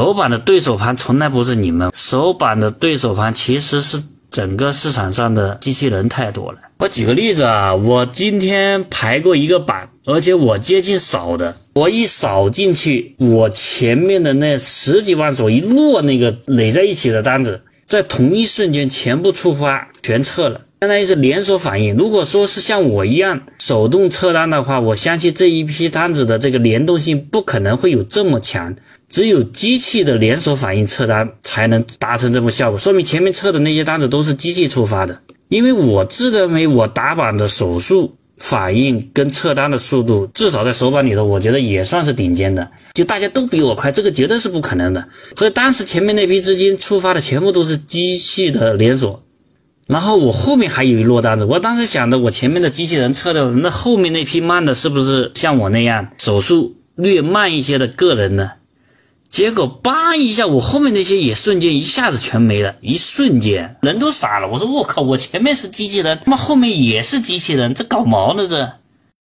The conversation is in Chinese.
首板的对手盘从来不是你们，首板的对手盘其实是整个市场上的机器人太多了。我举个例子啊，我今天排过一个板，而且我接近扫的，我一扫进去，我前面的那十几万手一摞那个垒在一起的单子，在同一瞬间全部触发，全撤了。相当于是连锁反应。如果说是像我一样手动撤单的话，我相信这一批单子的这个联动性不可能会有这么强。只有机器的连锁反应撤单才能达成这么效果，说明前面测的那些单子都是机器触发的。因为我自认为我打板的手速反应跟撤单的速度，至少在手板里头，我觉得也算是顶尖的。就大家都比我快，这个绝对是不可能的。所以当时前面那批资金触发的全部都是机器的连锁。然后我后面还有一摞单子，我当时想着，我前面的机器人测的，那后面那批慢的，是不是像我那样手速略慢一些的个人呢？结果叭一下，我后面那些也瞬间一下子全没了，一瞬间人都傻了。我说我靠，我前面是机器人，他妈后面也是机器人，这搞毛呢这？